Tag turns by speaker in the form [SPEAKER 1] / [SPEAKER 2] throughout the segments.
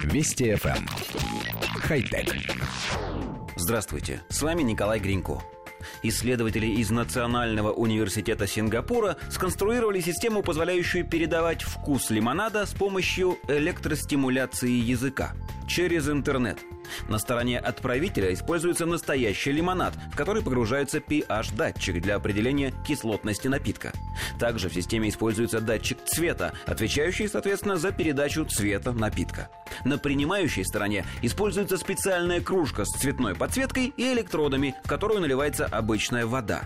[SPEAKER 1] Вести FM. Эм. Хай-тек.
[SPEAKER 2] Здравствуйте, с вами Николай Гринько. Исследователи из Национального университета Сингапура сконструировали систему, позволяющую передавать вкус лимонада с помощью электростимуляции языка через интернет – на стороне отправителя используется настоящий лимонад, в который погружается pH-датчик для определения кислотности напитка. Также в системе используется датчик цвета, отвечающий, соответственно, за передачу цвета напитка. На принимающей стороне используется специальная кружка с цветной подсветкой и электродами, в которую наливается обычная вода.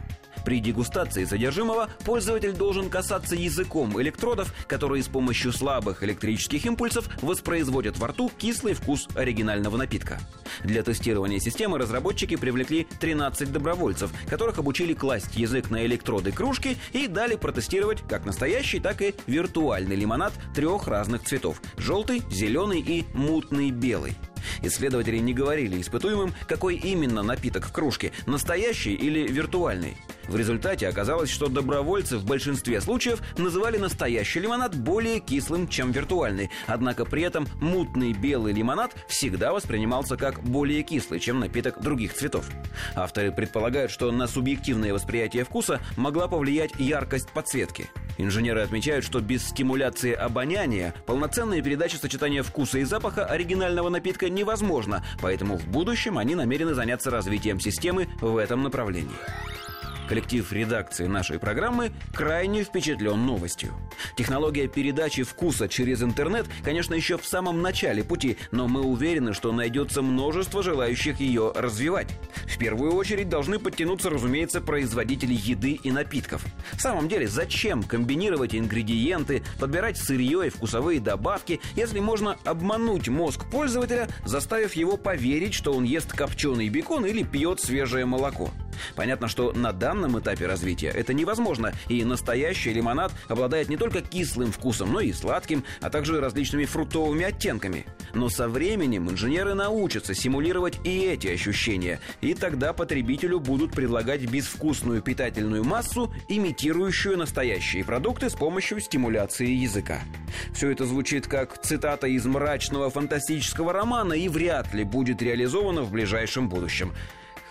[SPEAKER 2] При дегустации содержимого пользователь должен касаться языком электродов, которые с помощью слабых электрических импульсов воспроизводят во рту кислый вкус оригинального напитка. Для тестирования системы разработчики привлекли 13 добровольцев, которых обучили класть язык на электроды кружки и дали протестировать как настоящий, так и виртуальный лимонад трех разных цветов – желтый, зеленый и мутный белый. Исследователи не говорили испытуемым, какой именно напиток в кружке – настоящий или виртуальный. В результате оказалось, что добровольцы в большинстве случаев называли настоящий лимонад более кислым, чем виртуальный. Однако при этом мутный белый лимонад всегда воспринимался как более кислый, чем напиток других цветов. Авторы предполагают, что на субъективное восприятие вкуса могла повлиять яркость подсветки. Инженеры отмечают, что без стимуляции обоняния полноценная передача сочетания вкуса и запаха оригинального напитка невозможна, поэтому в будущем они намерены заняться развитием системы в этом направлении. Коллектив редакции нашей программы крайне впечатлен новостью. Технология передачи вкуса через интернет, конечно, еще в самом начале пути, но мы уверены, что найдется множество желающих ее развивать. В первую очередь должны подтянуться, разумеется, производители еды и напитков. В самом деле, зачем комбинировать ингредиенты, подбирать сырье и вкусовые добавки, если можно обмануть мозг пользователя, заставив его поверить, что он ест копченый бекон или пьет свежее молоко? Понятно, что на данном этапе развития это невозможно, и настоящий лимонад обладает не только кислым вкусом, но и сладким, а также различными фруктовыми оттенками. Но со временем инженеры научатся симулировать и эти ощущения, и тогда потребителю будут предлагать безвкусную питательную массу, имитирующую настоящие продукты с помощью стимуляции языка. Все это звучит как цитата из мрачного фантастического романа и вряд ли будет реализовано в ближайшем будущем.